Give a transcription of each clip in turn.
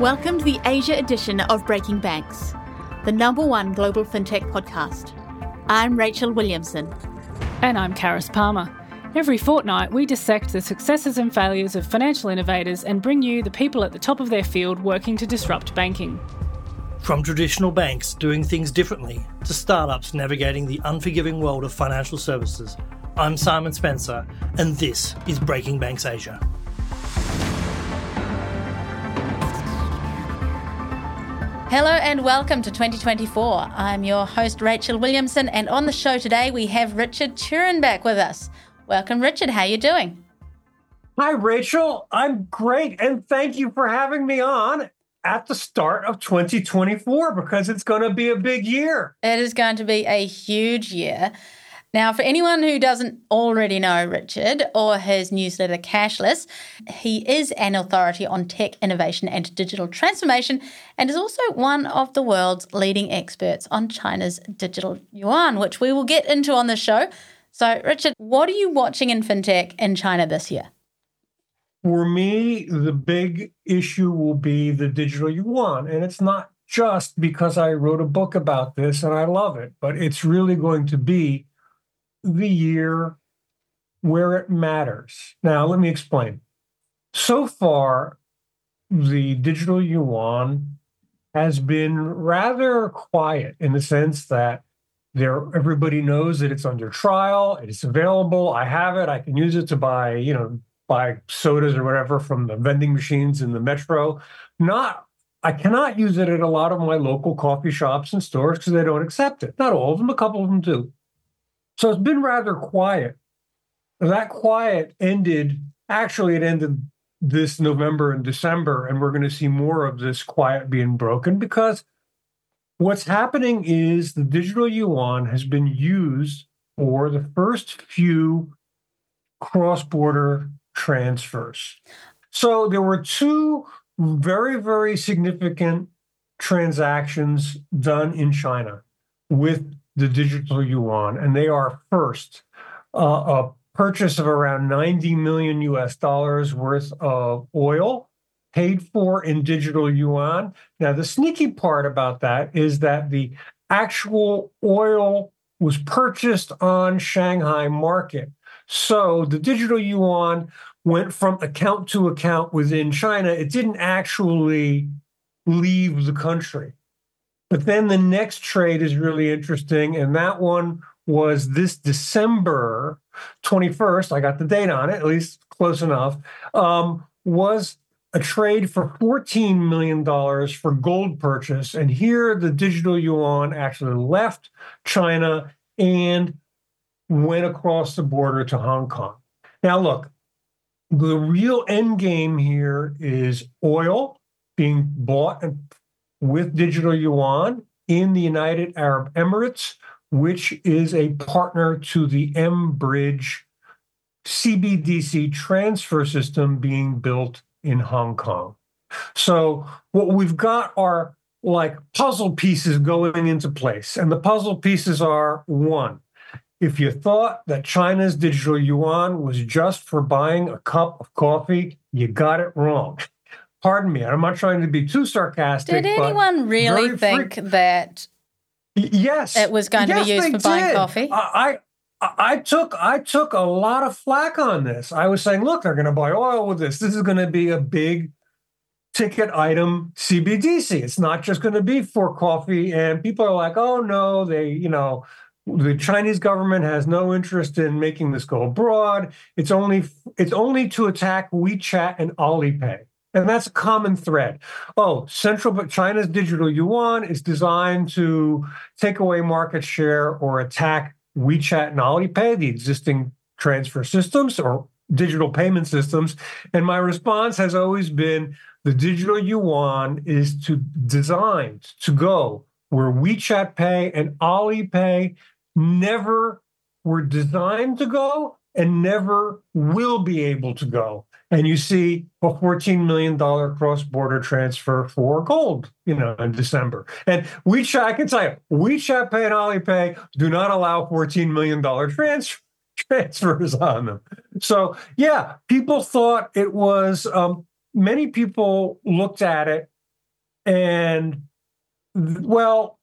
Welcome to the Asia edition of Breaking Banks, the number one global fintech podcast. I'm Rachel Williamson. And I'm Charis Palmer. Every fortnight, we dissect the successes and failures of financial innovators and bring you the people at the top of their field working to disrupt banking. From traditional banks doing things differently to startups navigating the unforgiving world of financial services, I'm Simon Spencer, and this is Breaking Banks Asia. Hello and welcome to 2024. I'm your host, Rachel Williamson, and on the show today we have Richard Turrin back with us. Welcome, Richard. How are you doing? Hi, Rachel. I'm great, and thank you for having me on at the start of 2024 because it's going to be a big year. It is going to be a huge year. Now, for anyone who doesn't already know Richard or his newsletter Cashless, he is an authority on tech innovation and digital transformation and is also one of the world's leading experts on China's digital yuan, which we will get into on the show. So, Richard, what are you watching in fintech in China this year? For me, the big issue will be the digital yuan. And it's not just because I wrote a book about this and I love it, but it's really going to be the year where it matters. Now, let me explain. So far, the digital yuan has been rather quiet in the sense that there everybody knows that it's under trial, it's available, I have it, I can use it to buy, you know, buy sodas or whatever from the vending machines in the metro. Not I cannot use it at a lot of my local coffee shops and stores because they don't accept it. Not all of them, a couple of them do. So it's been rather quiet. That quiet ended, actually, it ended this November and December, and we're going to see more of this quiet being broken because what's happening is the digital yuan has been used for the first few cross border transfers. So there were two very, very significant transactions done in China with the digital yuan, and they are first uh, a purchase of around 90 million US dollars worth of oil paid for in digital yuan. Now, the sneaky part about that is that the actual oil was purchased on Shanghai market. So the digital yuan went from account to account within China. It didn't actually leave the country. But then the next trade is really interesting. And that one was this December 21st. I got the date on it, at least close enough. Um, was a trade for $14 million for gold purchase. And here the digital yuan actually left China and went across the border to Hong Kong. Now, look, the real end game here is oil being bought and with digital yuan in the United Arab Emirates, which is a partner to the mBridge CBDC transfer system being built in Hong Kong. So, what we've got are like puzzle pieces going into place. And the puzzle pieces are one, if you thought that China's digital yuan was just for buying a cup of coffee, you got it wrong pardon me, I'm not trying to be too sarcastic. Did anyone really think that? Yes, it was going yes, to be used for did. buying coffee. I, I, I took I took a lot of flack on this. I was saying, look, they're going to buy oil with this. This is going to be a big ticket item CBDC. It's not just going to be for coffee. And people are like, oh no, they you know the Chinese government has no interest in making this go abroad. It's only it's only to attack WeChat and Alipay. And that's a common thread. Oh, central but China's digital yuan is designed to take away market share or attack WeChat and Alipay, the existing transfer systems or digital payment systems. And my response has always been the digital yuan is to designed to go where WeChat Pay and Alipay never were designed to go and never will be able to go and you see a $14 million cross-border transfer for gold, you know, in December. And WeChat, I can tell you, WeChat Pay and Alipay do not allow $14 million trans- transfers on them. So yeah, people thought it was, um, many people looked at it And well,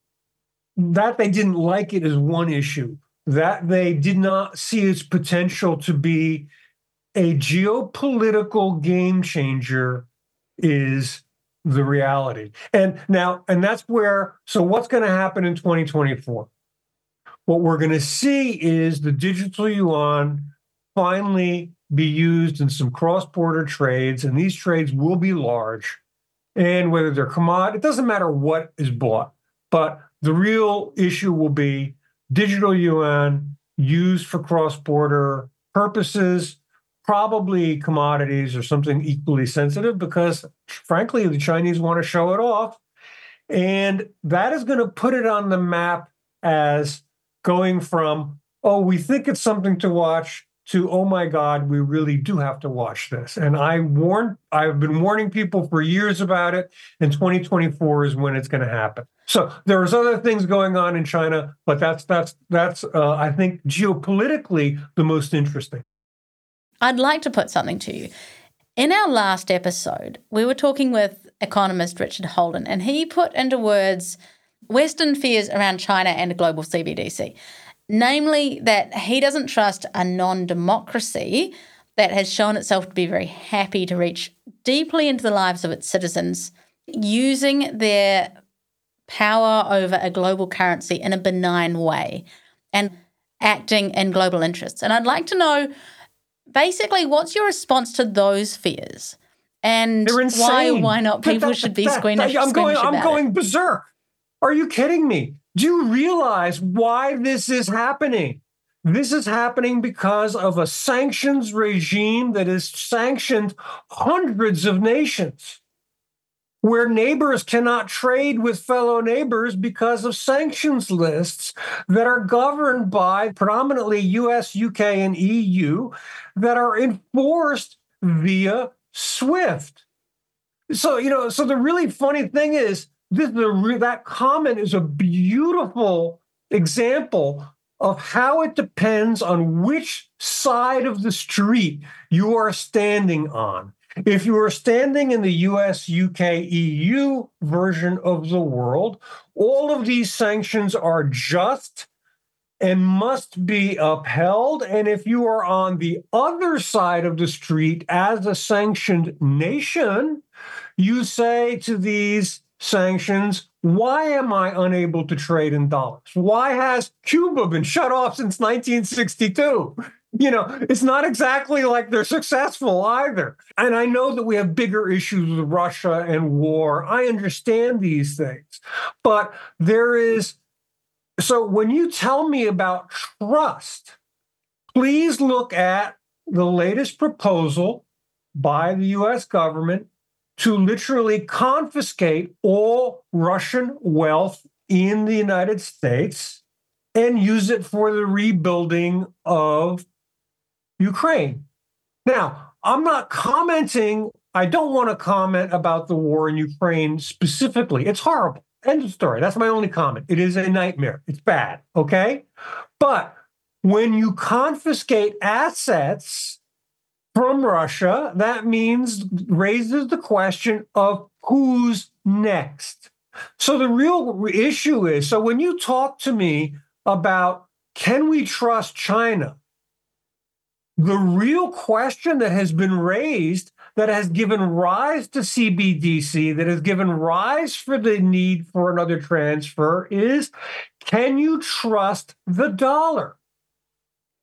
that they didn't like it is one issue. That they did not see its potential to be a geopolitical game changer is the reality. And now, and that's where, so what's going to happen in 2024? What we're going to see is the digital yuan finally be used in some cross border trades, and these trades will be large. And whether they're commodity, it doesn't matter what is bought, but the real issue will be digital yuan used for cross border purposes, probably commodities or something equally sensitive, because frankly, the Chinese want to show it off. And that is going to put it on the map as going from, oh, we think it's something to watch to oh my god we really do have to watch this. And i warn i've been warning people for years about it and 2024 is when it's going to happen. So there's other things going on in china but that's that's that's uh, i think geopolitically the most interesting i'd like to put something to you in our last episode we were talking with economist richard holden and he put into words western fears around china and a global cbdc namely that he doesn't trust a non democracy that has shown itself to be very happy to reach deeply into the lives of its citizens using their power over a global currency in a benign way and acting in global interests. And I'd like to know basically what's your response to those fears? And why why not people that, should be squeamish? I'm going I'm going berserk. Are you kidding me? Do you realize why this is happening? This is happening because of a sanctions regime that has sanctioned hundreds of nations, where neighbors cannot trade with fellow neighbors because of sanctions lists that are governed by predominantly US, UK, and EU that are enforced via SWIFT. So, you know, so the really funny thing is, this the, that comment is a beautiful example of how it depends on which side of the street you are standing on. If you are standing in the US, UK, EU version of the world, all of these sanctions are just and must be upheld. And if you are on the other side of the street as a sanctioned nation, you say to these sanctions. Why am I unable to trade in dollars? Why has Cuba been shut off since 1962? You know, it's not exactly like they're successful either. And I know that we have bigger issues with Russia and war. I understand these things. But there is, so when you tell me about trust, please look at the latest proposal by the US government to literally confiscate all Russian wealth in the United States and use it for the rebuilding of Ukraine. Now, I'm not commenting, I don't want to comment about the war in Ukraine specifically. It's horrible. End of story. That's my only comment. It is a nightmare. It's bad. Okay. But when you confiscate assets from Russia, that means raises the question of who's next. So the real issue is so when you talk to me about can we trust China, the real question that has been raised that has given rise to CBDC, that has given rise for the need for another transfer is can you trust the dollar?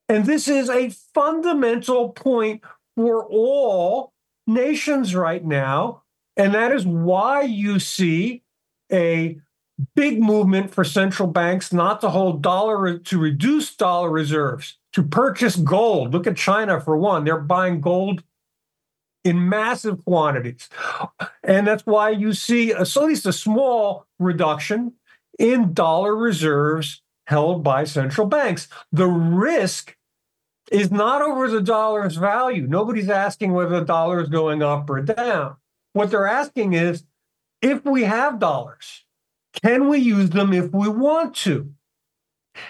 And this is a fundamental point for all nations right now. And that is why you see a big movement for central banks not to hold dollar to reduce dollar reserves, to purchase gold. Look at China for one. They're buying gold in massive quantities. And that's why you see a, so at least a small reduction in dollar reserves held by central banks. The risk is not over the dollar's value. Nobody's asking whether the dollar is going up or down. What they're asking is if we have dollars, can we use them if we want to?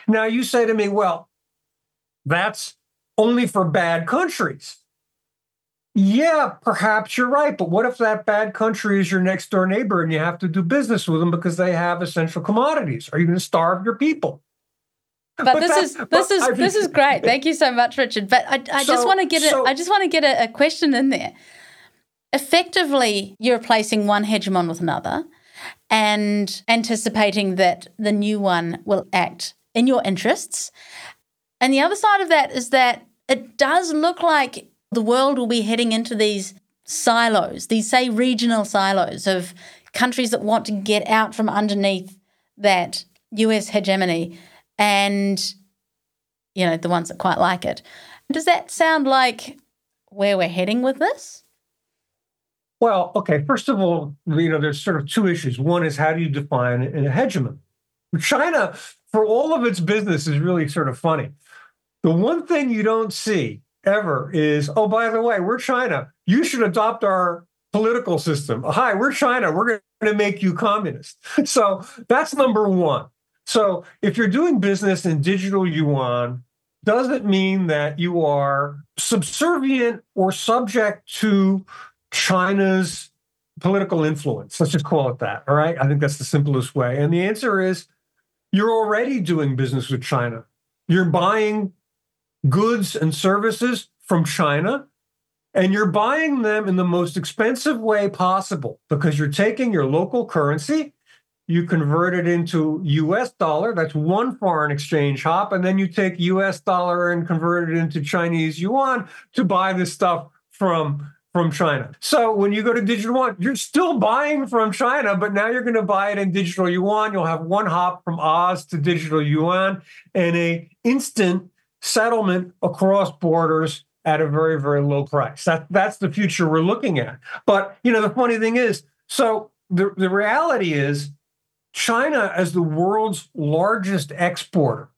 Now, you say to me, well, that's only for bad countries. Yeah, perhaps you're right. But what if that bad country is your next door neighbor and you have to do business with them because they have essential commodities? Are you going to starve your people? But, but this is this is I mean, this is great. Thank you so much, Richard. But I, I so, just want to get so, a, I just want to get a, a question in there. Effectively, you're replacing one hegemon with another, and anticipating that the new one will act in your interests. And the other side of that is that it does look like the world will be heading into these silos, these, say, regional silos of countries that want to get out from underneath that US hegemony and, you know, the ones that quite like it. Does that sound like where we're heading with this? Well, okay. First of all, you know, there's sort of two issues. One is how do you define a hegemon? China, for all of its business, is really sort of funny. The one thing you don't see ever is, oh, by the way, we're China. You should adopt our political system. Hi, we're China. We're going to make you communist. So that's number one. So if you're doing business in digital yuan, doesn't mean that you are subservient or subject to China's political influence. Let's just call it that. All right. I think that's the simplest way. And the answer is you're already doing business with China. You're buying goods and services from China, and you're buying them in the most expensive way possible because you're taking your local currency, you convert it into US dollar, that's one foreign exchange hop, and then you take US dollar and convert it into Chinese yuan to buy this stuff from from China. So when you go to digital yuan, you're still buying from China, but now you're going to buy it in digital yuan. You'll have one hop from Oz to digital yuan and a instant settlement across borders at a very, very low price. That, that's the future we're looking at. But, you know, the funny thing is, so the, the reality is China, as the world's largest exporter,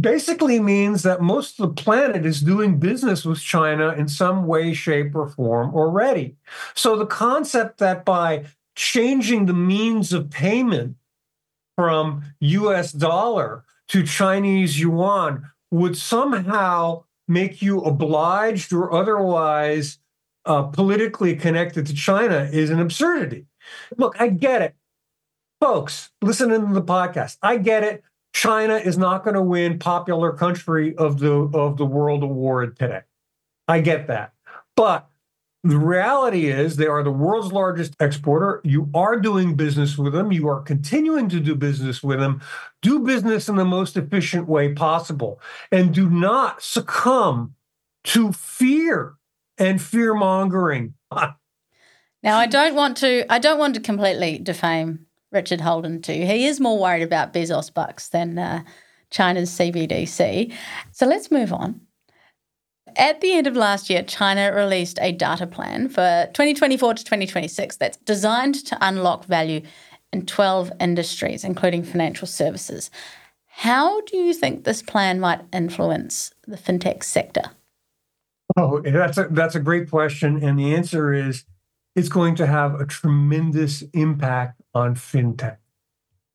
basically means that most of the planet is doing business with China in some way, shape, or form already. So the concept that by changing the means of payment from US dollar to Chinese yuan would somehow make you obliged or otherwise uh, politically connected to China is an absurdity. Look, I get it. Folks, listening to the podcast, I get it. China is not going to win popular country of the of the world award today. I get that. But the reality is, they are the world's largest exporter. You are doing business with them. You are continuing to do business with them. Do business in the most efficient way possible. And do not succumb to fear and fear mongering. now, I don't want to. I don't want to completely defame Richard Holden too. He is more worried about Bezos bucks than uh, China's CBDC. So let's move on. At the end of last year, China released a data plan for 2024 to 2026 that's designed to unlock value in 12 industries, including financial services. How do you think this plan might influence the fintech sector? Oh, that's a, that's a great question. And the answer is it's going to have a tremendous impact on fintech.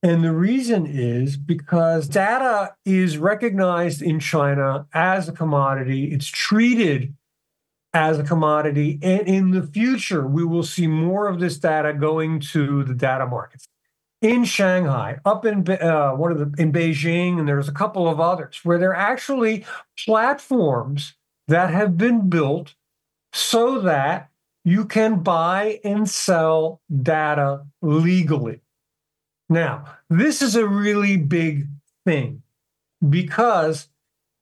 And the reason is because data is recognized in China as a commodity, it's treated as a commodity. And in the future, we will see more of this data going to the data markets. In Shanghai, up in uh, one of the in Beijing, and there's a couple of others where there are actually platforms that have been built so that you can buy and sell data legally. Now, this is a really big thing because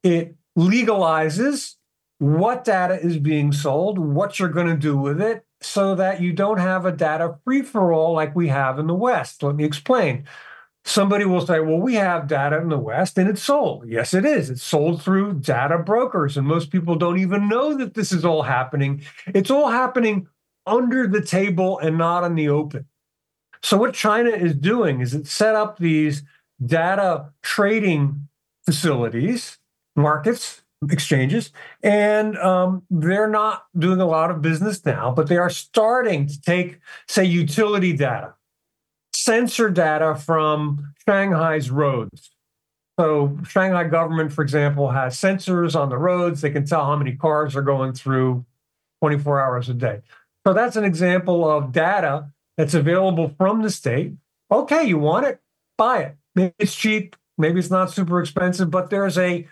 it legalizes what data is being sold, what you're going to do with it, so that you don't have a data free for all like we have in the West. Let me explain. Somebody will say, well, we have data in the West and it's sold. Yes, it is. It's sold through data brokers. And most people don't even know that this is all happening. It's all happening under the table and not in the open. So what China is doing is it set up these data trading facilities, markets, exchanges, and um, they're not doing a lot of business now, but they are starting to take, say, utility data, sensor data from Shanghai's roads. So Shanghai government, for example, has sensors on the roads. They can tell how many cars are going through 24 hours a day. So that's an example of data that's available from the state. Okay, you want it? Buy it. Maybe it's cheap, maybe it's not super expensive, but there's a,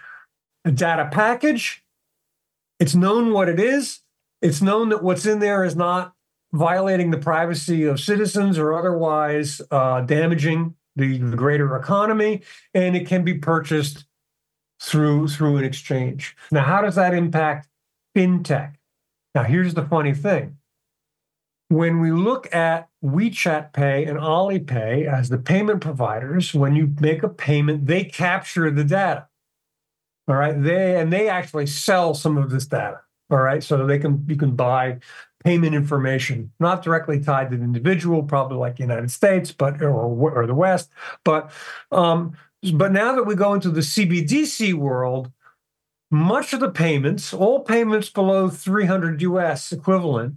a data package. It's known what it is. It's known that what's in there is not violating the privacy of citizens or otherwise uh, damaging the, the greater economy, and it can be purchased through through an exchange. Now, how does that impact fintech? Now, here's the funny thing. When we look at WeChat Pay and Alipay as the payment providers, when you make a payment, they capture the data. All right. They and they actually sell some of this data. All right. So they can you can buy payment information, not directly tied to the individual, probably like the United States, but or, or the West. But um, but now that we go into the CBDC world, much of the payments, all payments below 300 US equivalent,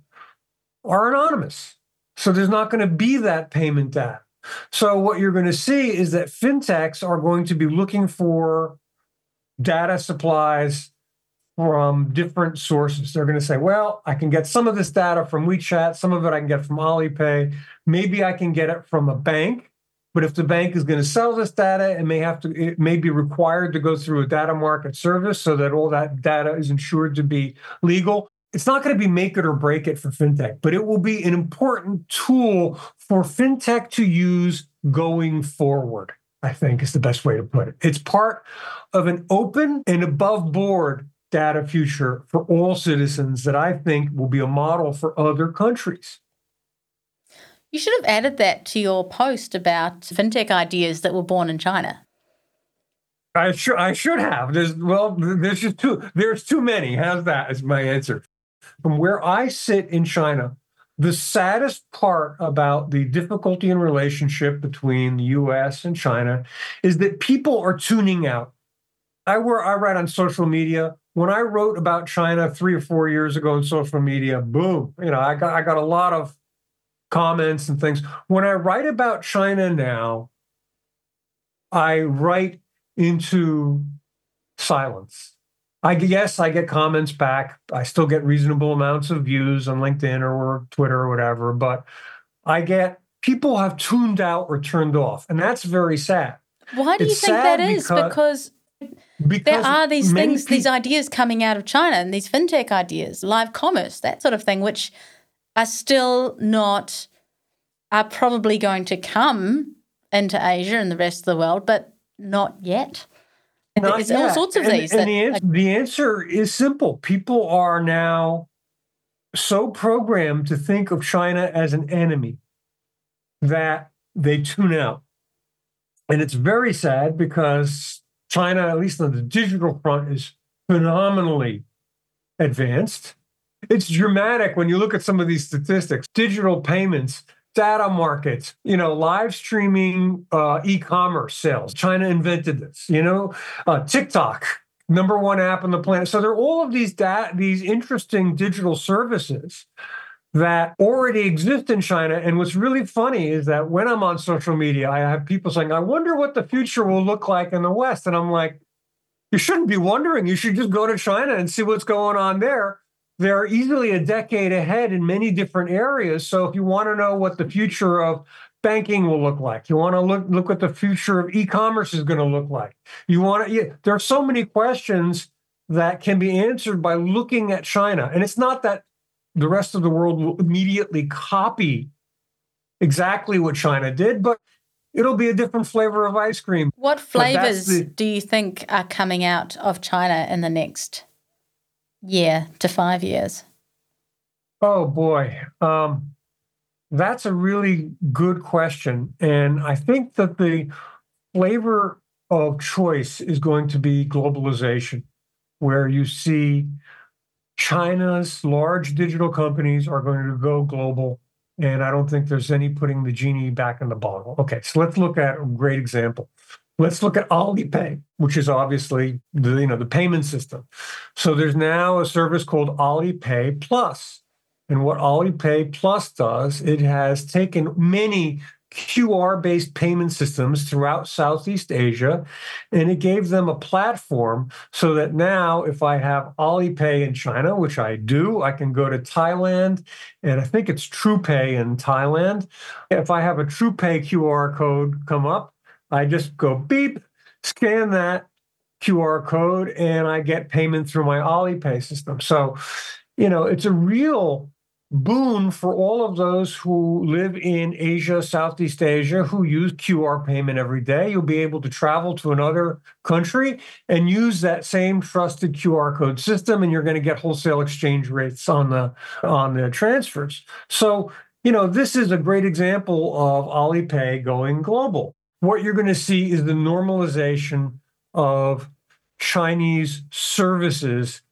are anonymous. So there's not going to be that payment data. So what you're going to see is that fintechs are going to be looking for data supplies from different sources. They're going to say, well, I can get some of this data from WeChat, some of it I can get from Alipay, maybe I can get it from a bank. But if the bank is going to sell this data, it may have to, it may be required to go through a data market service so that all that data is ensured to be legal. It's not going to be make it or break it for fintech, but it will be an important tool for fintech to use going forward. I think is the best way to put it. It's part of an open and above board data future for all citizens that I think will be a model for other countries. You should have added that to your post about fintech ideas that were born in China. I should I should have. There's well, there's just too there's too many. How's that? Is my answer. From where I sit in China, the saddest part about the difficulty in relationship between the US and China is that people are tuning out. I were I write on social media when I wrote about China three or four years ago on social media, boom, you know, I got I got a lot of comments and things. When I write about China now, I write into silence. I guess I get comments back. I still get reasonable amounts of views on LinkedIn or Twitter or whatever, but I get people have tuned out or turned off, and that's very sad. Why do it's you think that is? Because, because because there are these things, these ideas coming out of China and these fintech ideas, live commerce, that sort of thing, which are still not, are probably going to come into Asia and the rest of the world, but not yet. Not There's yet. all sorts of and, these. And that, the, answer, like, the answer is simple. People are now so programmed to think of China as an enemy that they tune out. And it's very sad because China, at least on the digital front, is phenomenally advanced. It's dramatic when you look at some of these statistics digital payments, data markets, you know, live streaming uh, e commerce sales. China invented this, you know, uh, TikTok, number one app on the planet. So there are all of these, da- these interesting digital services that already exist in China. And what's really funny is that when I'm on social media, I have people saying, I wonder what the future will look like in the West. And I'm like, you shouldn't be wondering. You should just go to China and see what's going on there. They're easily a decade ahead in many different areas. So if you want to know what the future of banking will look like, you want to look look what the future of e-commerce is going to look like. You want to. Yeah, there are so many questions that can be answered by looking at China, and it's not that the rest of the world will immediately copy exactly what China did, but it'll be a different flavor of ice cream. What flavors the, do you think are coming out of China in the next year to five years? Oh boy. Um, that's a really good question. And I think that the flavor of choice is going to be globalization, where you see China's large digital companies are going to go global. And I don't think there's any putting the genie back in the bottle. Okay, so let's look at a great example. Let's look at Alipay, which is obviously the you know the payment system. So there's now a service called Alipay Plus. And what Alipay Plus does, it has taken many QR based payment systems throughout Southeast Asia. And it gave them a platform so that now, if I have Alipay in China, which I do, I can go to Thailand and I think it's TruePay in Thailand. If I have a TruePay QR code come up, I just go beep, scan that QR code, and I get payment through my Alipay system. So, you know, it's a real boon for all of those who live in Asia, Southeast Asia, who use QR payment every day. You'll be able to travel to another country and use that same trusted QR code system, and you're going to get wholesale exchange rates on the on the transfers. So, you know, this is a great example of Alipay going global. What you're going to see is the normalization of Chinese services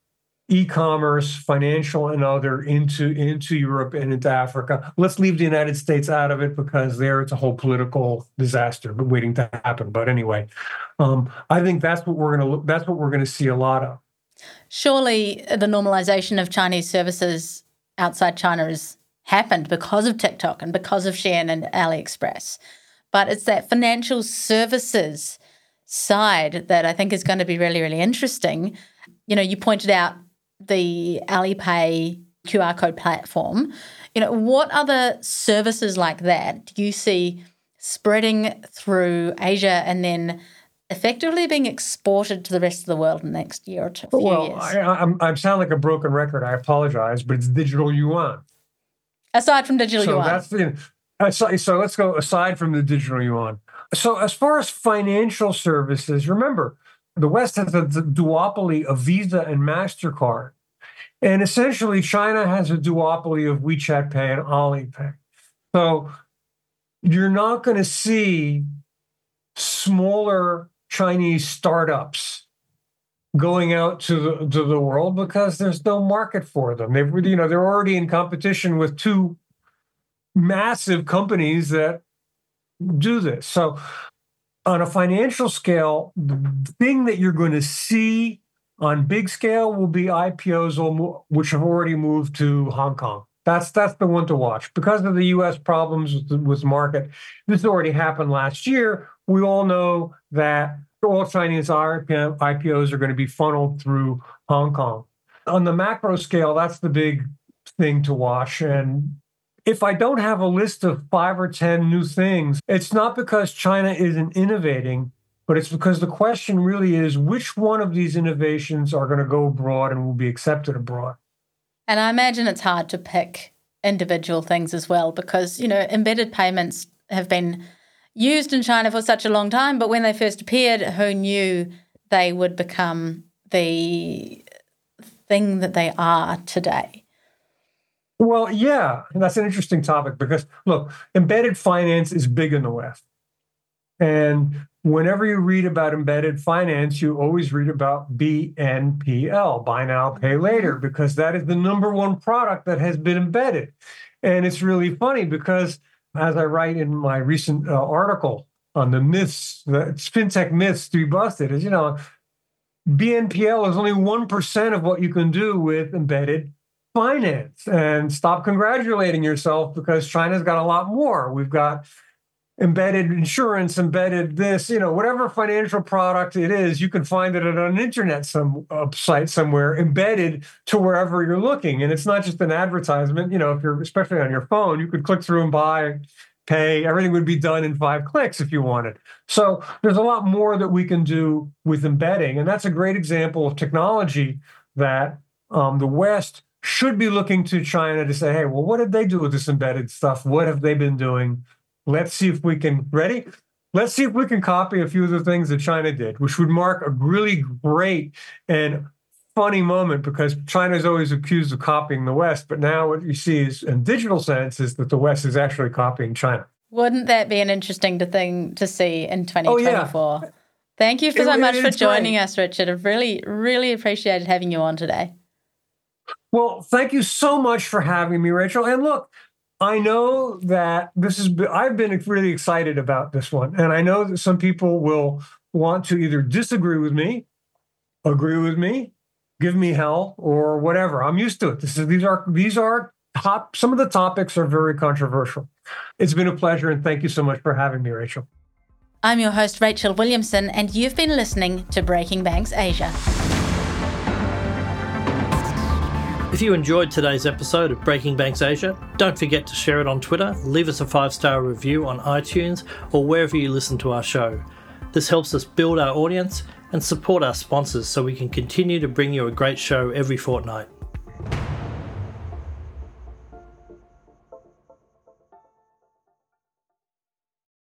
e-commerce, financial, and other into into Europe and into Africa. Let's leave the United States out of it because there it's a whole political disaster waiting to happen. But anyway, um, I think that's what we're going to that's what we're going to see a lot of. Surely, the normalization of Chinese services outside China has happened because of TikTok and because of Shein and AliExpress. But it's that financial services side that I think is going to be really, really interesting. You know, you pointed out the Alipay QR code platform. You know, what other services like that do you see spreading through Asia and then effectively being exported to the rest of the world in the next year or two? Well, years? I, I, I sound like a broken record. I apologize, but it's digital yuan. Aside from digital so yuan. That's the, so, so let's go aside from the digital yuan. So, as far as financial services, remember, the West has a duopoly of Visa and MasterCard. And essentially, China has a duopoly of WeChat Pay and Alipay. So you're not going to see smaller Chinese startups going out to the, to the world because there's no market for them. They've you know they're already in competition with two massive companies that do this. So on a financial scale, the thing that you're going to see on big scale will be IPOs which have already moved to Hong Kong. That's that's the one to watch because of the U.S. problems with the, with the market. This already happened last year. We all know that all Chinese IPOs are going to be funneled through Hong Kong. On the macro scale, that's the big thing to watch. And if I don't have a list of five or 10 new things, it's not because China isn't innovating, but it's because the question really is which one of these innovations are going to go abroad and will be accepted abroad. And I imagine it's hard to pick individual things as well because, you know, embedded payments have been used in China for such a long time, but when they first appeared, who knew they would become the thing that they are today? Well, yeah, that's an interesting topic because look, embedded finance is big in the West. And whenever you read about embedded finance, you always read about BNPL, buy now, pay later, because that is the number one product that has been embedded. And it's really funny because, as I write in my recent uh, article on the myths, the fintech myths to be busted, is you know, BNPL is only 1% of what you can do with embedded finance and stop congratulating yourself because China's got a lot more. We've got embedded insurance, embedded this, you know, whatever financial product it is, you can find it at an internet some uh, site somewhere embedded to wherever you're looking. And it's not just an advertisement, you know, if you're especially on your phone, you could click through and buy, pay, everything would be done in five clicks if you wanted. So there's a lot more that we can do with embedding. And that's a great example of technology that um, the West should be looking to China to say, hey, well, what did they do with this embedded stuff? What have they been doing? Let's see if we can, ready? Let's see if we can copy a few of the things that China did, which would mark a really great and funny moment because China is always accused of copying the West. But now what you see is, in digital sense, is that the West is actually copying China. Wouldn't that be an interesting thing to see in 2024? Oh, yeah. Thank you so it, much for joining great. us, Richard. I've really, really appreciated having you on today. Well, thank you so much for having me, Rachel. And look, I know that this is, I've been really excited about this one. And I know that some people will want to either disagree with me, agree with me, give me hell, or whatever. I'm used to it. This is, these are, these are top, some of the topics are very controversial. It's been a pleasure, and thank you so much for having me, Rachel. I'm your host, Rachel Williamson, and you've been listening to Breaking Banks Asia. If you enjoyed today's episode of Breaking Banks Asia, don't forget to share it on Twitter, leave us a five star review on iTunes, or wherever you listen to our show. This helps us build our audience and support our sponsors so we can continue to bring you a great show every fortnight.